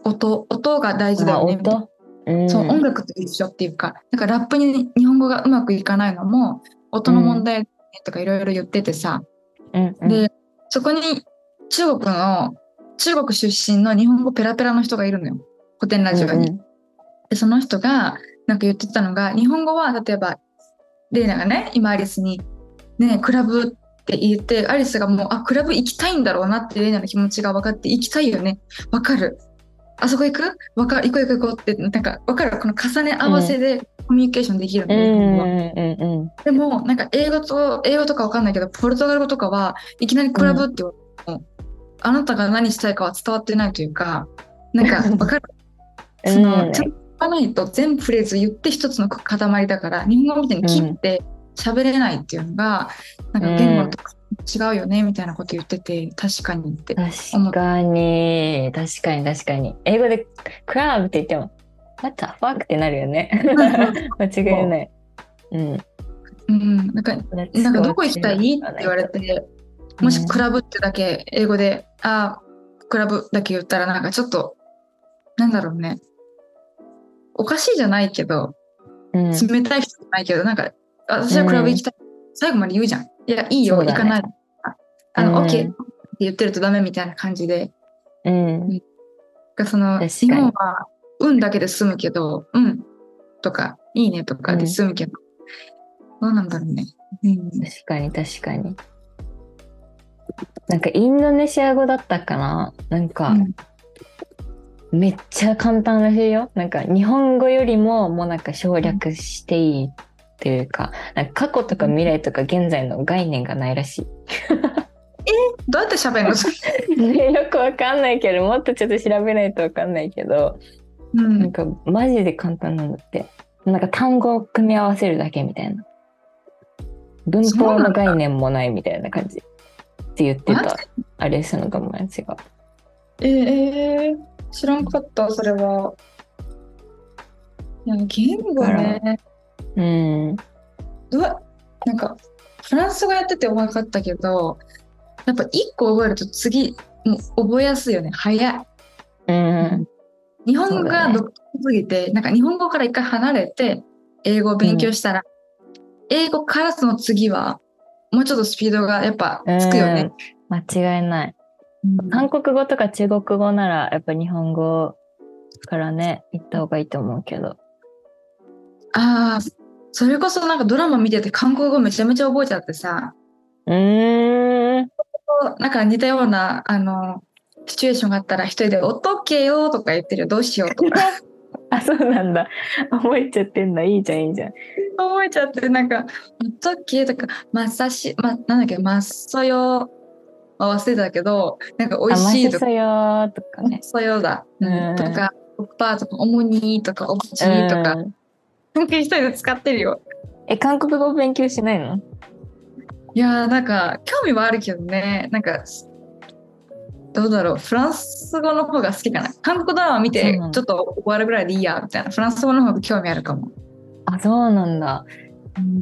音、音が大事だあ、よね。音？うんそう音楽と一緒っていうか、なんかラップに日本語がうまくいかないのも、音の問題とかいろいろ言っててさ、うんうんで、そこに中国の、中国出身の日本語ペラペラの人がいるのよ。古典ラジオに。うんで、その人がなんか言ってたのが、日本語は例えば、レイナがね、今アリスに、ね、クラブって言って、アリスがもう、あ、クラブ行きたいんだろうなってレイナの気持ちが分かって、行きたいよね。分かる。あそこ行く？わかる。行こう行こう行こうって、なんか分かる？この重ね合わせでコミュニケーションできるの、うん日本語は。うんうんでも、なんか英語と、英語とかわかんないけど、ポルトガル語とかはいきなりクラブって言われても、あなたが何したいかは伝わってないというか、なんかわかる？うん。その、うんちゃんと言わないと全フレーズ言って一つの塊だから、日本語みたいに切って喋れないっていうのが、なんか言語とか違うよね、みたいなこと言ってて、確かにって。確かに、確かに確かに。英語でクラブって言っても、What the fuck ってなるよね。間違いない。うん。うん、なんか、なんかどこ行きたいって言われて、もしクラブってだけ英語で、あークラブだけ言ったらなんかちょっと、なんだろうね。おかしいじゃないけど、うん、冷たい人じゃないけど、なんか、あ私はクラブ行きたい。最後まで言うじゃん。いや、いいよ、ね行かない。ああの、うん OK って言ってるとダメみたいな感じで。うん。がその、日本は、運だけで済むけど、うんとか、いいねとかで済むけど、どうなんだろうね。うん確かに確かに。なんかインドネシア語だったかな？なんか、うんめっちゃ簡単らしいよ。なんか日本語よりももうなんか省略していいっていうか、なんか過去とか未来とか現在の概念がないらしい。どうやって喋るの？ねよくわかんないけど、もっとちょっと調べないとわかんないけど、うんなんかマジで簡単なんだって。なんか単語を組み合わせるだけみたいな。文法の概念もないみたいな感じって言ってマたアレッサの友達が。えー、知らんかった、それは。いや、言語ね。うん。どうなんか、フランス語やってて分かったけど、やっぱ一個覚えると次、もう覚えやすいよね。早い。うん。日本語が独特すぎて、なんか日本語から一回離れて、英語を勉強したら、英語からその次は、もうちょっとスピードがやっぱつくよね。うん。間違いない。うん韓国語とか中国語ならやっぱ日本語からね、行った方がいいと思うけど。ああ、それこそなんかドラマ見てて韓国語めちゃめちゃ覚えちゃってさ、うーん。なんか似たような、あの、シチュエーションがあったら一人で、おとけよとか言ってるよ、どうしようとか。あ、そうなんだ。覚えちゃってんだ。いいじゃん、いいじゃん。覚えちゃって、なんか、おとけとか、まさし、ま、なんだっけ、まっそよ、まあ忘れたけど、なんか美あ、味しいとかマシソ、ヨーとかね。そよだ、うんとか、おっぱとか、おもにとか、おちとか、うんなんか一人で使ってるよ。え、韓国語勉強しないの？いやー、なんか、興味はあるけどね、なんか、どうだろう、フランス語の方が好きかな。韓国ドラマ見てちょっと終わるぐらいでいいや、みたいな。フランス語の方が興味あるかも。あ、そうなんだ。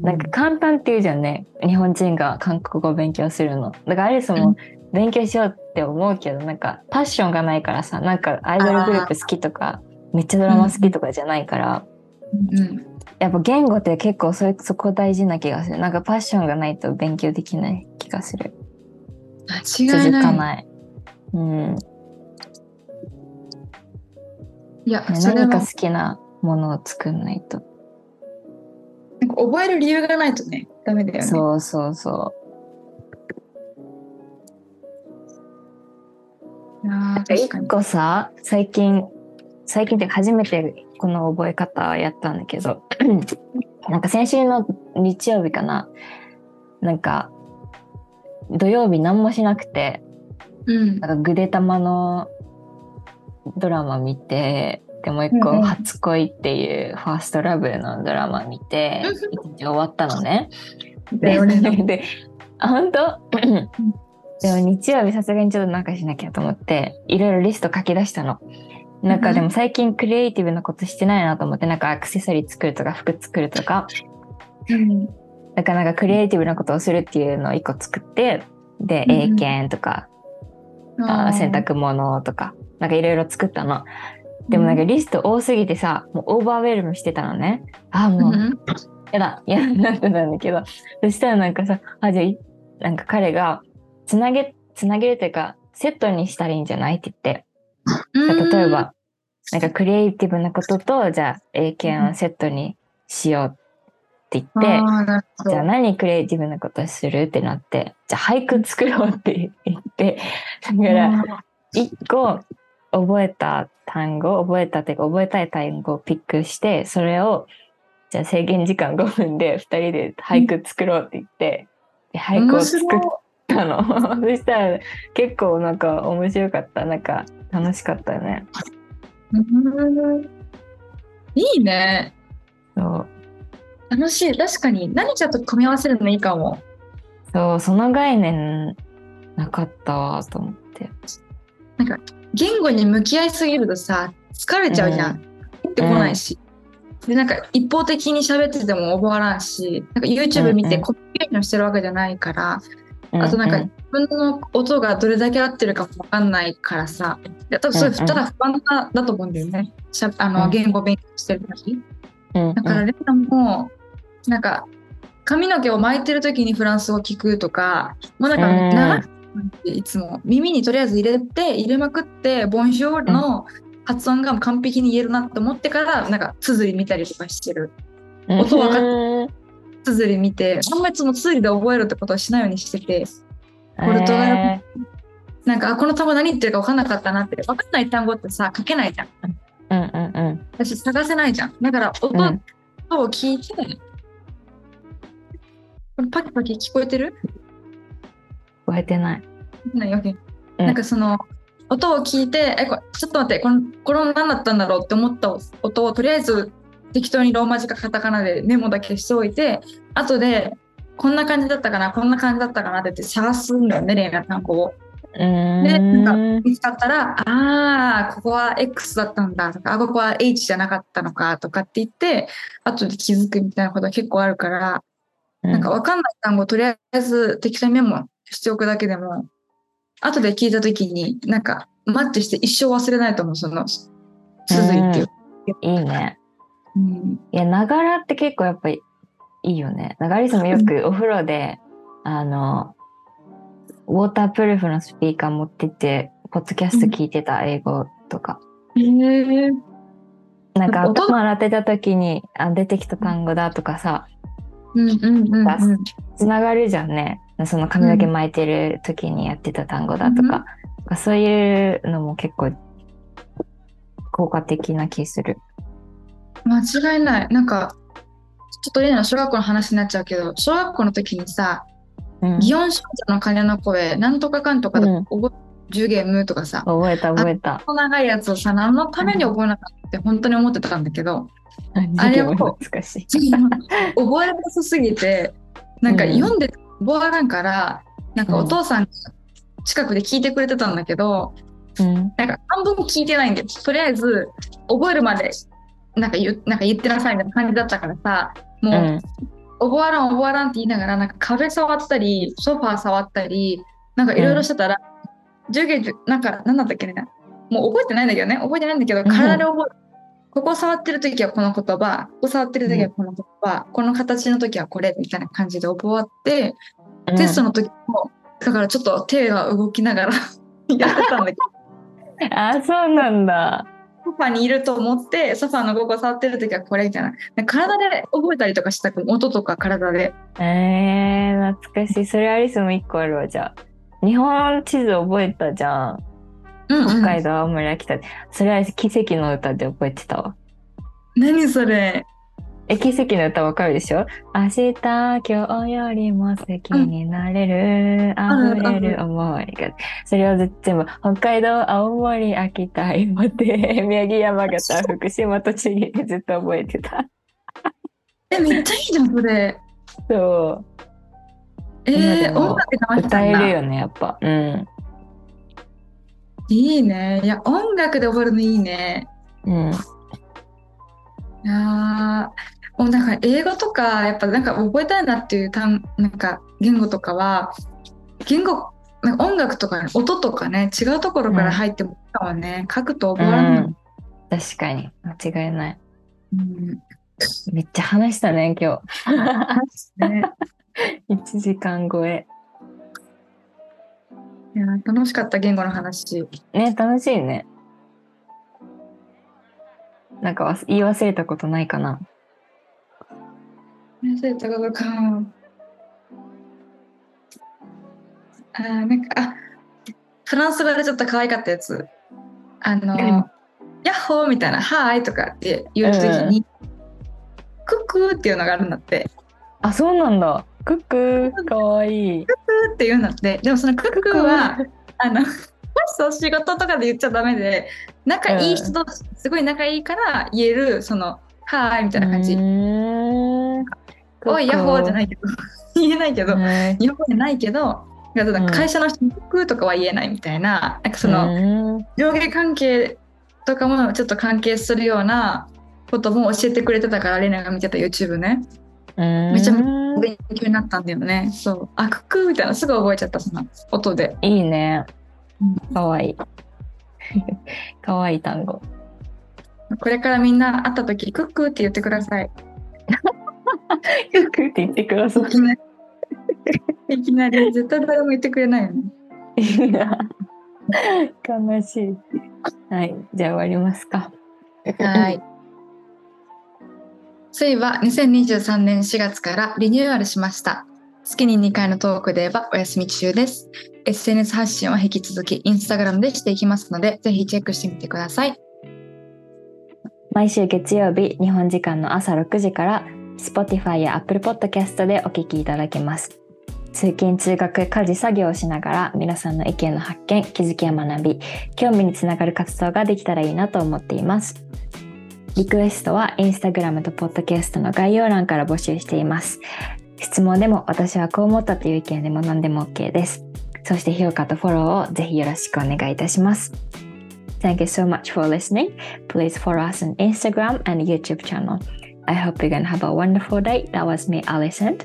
なんか簡単って言うじゃんね。日本人が韓国語を勉強するの。だからアリスも勉強しようって思うけど、なんかパッションがないからさ、なんかアイドルグループ好きとか、めっちゃドラマ好きとかじゃないから、うん、やっぱ言語って結構それそこ大事な気がする。なんかパッションがないと勉強できない気がする。続間違いない。かない。うん。ねいや、何か好きなものを作んないと。なんか覚える理由がないとね、ダメだよね。そうそうそう。確かに一。個さ、最近、最近って初めてこの覚え方やったんだけど、なんか先週の日曜日かな、なんか土曜日何もしなくて、うん。なんかぐでたまのドラマ見て、でもう一個、初恋っていうファーストラブのドラマ見て、一日終わったのね。だよね。で、あ、本当？でも日曜日さすがにちょっとなんかしなきゃと思って、いろいろリスト書き出したの。なんかでも最近クリエイティブなことしてないなと思って、なんかアクセサリー作るとか服作るとか、うん。だからなんかクリエイティブなことをするっていうのを一個作って、で、うん英検とか、あ洗。濯物とか、なんかいろいろ作ったの。でもなんかリスト多すぎてさ、もうオーバーウェルムしてたのね。あ、もう、うんやだ、やだなってたんだけど、そしたらなんかさ、あ、じゃあい、なんか彼が、つなげ、つなげるというか、セットにしたらいいんじゃないって言って、うん例えば、なんかクリエイティブなことと、じゃあ、英検をセットにしようって言って、じゃあ何クリエイティブなことするってなって、じゃあ俳句作ろうって言って、だから、一個覚えた単語、覚えたっていうか覚えたい単語をピックして、それを、じゃあ制限時間5分で2人で俳句作ろうって言って、で俳句を作ったの。そしたら結構なんか面白かった。なんか楽しかったよね。うんいいね。そう。楽しい。確かに何かと組み合わせるのいいかも。そう、その概念なかったわと思って。言語に向き合いすぎるとさ、疲れちゃうじゃん。入ってこないし。で、なんか一方的に喋ってても覚わらんし、なんか YouTube 見うんうんてコミュニケーションしてるわけじゃないから、うあとなんかう自分の音がどれだけ合ってるかもわかんないからさ、多分それただ不安だだと思うんだよね。しゃあうん。の言語勉強してる時。うんだからレナも、なんか髪の毛を巻いてる時にフランス語聞くとか、もうなんかうん。長くいつも耳にとりあえず入れて、入れまくって、ボンジョーの発音が完璧に言えるなって思ってから、なんか綴り見たりとかしてる。うん。音わかっうん綴り見て、あんまりその綴りで覚えるってことはしないようにしてて、ポルトガルえなんか、あ、この単語何言ってるか分かんなかったなって、分かんない単語ってさ、書けないじゃん。ーうんうんうん。私探せないじゃん。だから音うんを聞いて、これパキパキ聞こえてる？覚えてない。ない？わけ。うんなんかその音を聞いて、え、これちょっと待って、このこれ何だったんだろうって思った音をとりあえず適当にローマ字かカタカナでメモだけしておいて、後でこんな感じだったかなこんな感じだったかなって言って探すんだよね恋愛単語を。でなんか見つかったらああここは X だったんだとかあここは H じゃなかったのかとかって言って後で気づくみたいなことが結構あるから、なんか分かんない単語をとりあえず適当にメモしておくだけでも後で聞いた時になんかマッチして一生忘れないと思うその続いていう。いいね。うんいや、ながらって結構やっぱりいいよね。ながりさんもよくお風呂で、あの、ウォータープルーフのスピーカー持ってって、ポッドキャスト聞いてた、英語とか。へえなんか音頭洗ってた時にあ出てきた単語だとかさ、うんうんうんうんつながるじゃんね。その髪の毛巻いてる時にやってた単語だとか。そういうのも結構効果的な気する。間違いない。なんか、ちょっと例の小学校の話になっちゃうけど、小学校の時にさ、うん祇園少女の鐘の声、なんとかかんとかでうん覚え、10ゲームとかさ、覚えた覚えた。この長いやつをさ、何のために覚えなかったって本当に思ってたんだけど、あれを懐かしい。覚えなさすぎて、なんかうん読んで覚えらんから、なんかお父さんが近くで聞いてくれてたんだけど、うんなんか半分聞いてないんで、とりあえず覚えるまでなんか言うなんか言ってなさいみたいな感じだったからさ、もう、うん。覚わらん覚わらんって言いながらなんか壁触ったりソファー触ったりなんかいろいろしてたら、授業中なんか何だったっけね？もう覚えてないんだけどね。覚えてないんだけどん。体で覚えここ触ってる時はこの言葉ここ触ってる時はこの言葉、この形の時はこれみたいな感じで覚えて、テストの時もだからちょっと手が動きながら やってたんだけど。あ、そうなんだ。ソファにいると思ってソファのここ触ってる時はこれみたいな体で覚えたりとかしたく音とか体でえー、懐かしい。それアリスも一個あるわ、じゃあ。日本地図覚えたじゃん。うん北海道、青森、秋田。それは奇跡の歌で覚えてたわ。何それえ、奇跡の歌わかるでしょ？明日、今日よりも好きになれる、うん溢れる思いが。それを全部、北海道、青森、秋田、岩手、宮城、山形、福島、栃木でずっと覚えてた。え、めっちゃいいじゃん、それ。そう。えー、音楽で流した歌。えるよね、やっぱ。うん。いいね。いや、音楽で覚えるのいいね。うん。いやーもうなんか英語とか、やっぱなんか覚えたいなっていう単、なんか言語とかは、言語、なんか音楽とか、ね、音とかね、違うところから入ってもいいかもね。書くと覚えられない。うん。確かに。間違いない。うん。めっちゃ話したね今ね、日1時間超え。いや楽しかった言語の話。ね楽しいね。なんかわ言い忘れたことないかな忘れたことか。あーなんか、あ、フランス語でちょっと可愛かったやつ。あの、うんヤッホーみたいな、はーいとかって言うときに、クックーっていうのがあるんだって。あそうなんだクックーかわいいクーって言うんだって。でもそのクックーは、あの、そう仕事とかで言っちゃダメで、仲いい人とすごい仲いいから言える、その、はーいみたいな感じ。おい、ヤッホーじゃないいけど、言えないけど、ね日本語じゃないけど、会社の人にクーとかは言えないみたいな、なんかその、上下関係とかもちょっと関係するようなことも教えてくれてたから、レナが見てた YouTube ね。めめちゃ勉強になったんだよね。そう。あ、クックーみたいな、すぐ覚えちゃった、その音で。いいねうんかわいい かわいい単語これからみんな会った時、クックーって言ってください。クックーって言ってください いきなり絶対誰も言ってくれないよね。いいな悲しいはいじゃあ終わりますかはい。そういえば2023年4月からリニューアルしました。月に2回のトークデーはお休み中です。SNS 発信は引き続きインスタグラムでしていきますので、ぜひチェックしてみてください。毎週月曜日日本時間の朝6時から Spotify や Apple Podcast でお聞きいただけます。通勤通学家事作業をしながら皆さんの意見の発見気づきや学び興味につながる活動ができたらいいなと思っていますリクエストはインスタグラムとポッドキャストの概要欄から募集しています質問でも私はこう思ったという意見でも何でも OK ですそして評価とフォローをぜひよろしくお願いいたします Thank you so much for listening. Please follow us on Instagram and YouTube channel. I hope you can have a wonderful day. That was me, Alison.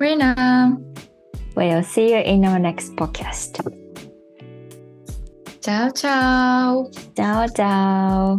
Reena. We'll see you in our next podcast. Ciao, ciao. Ciao, ciao.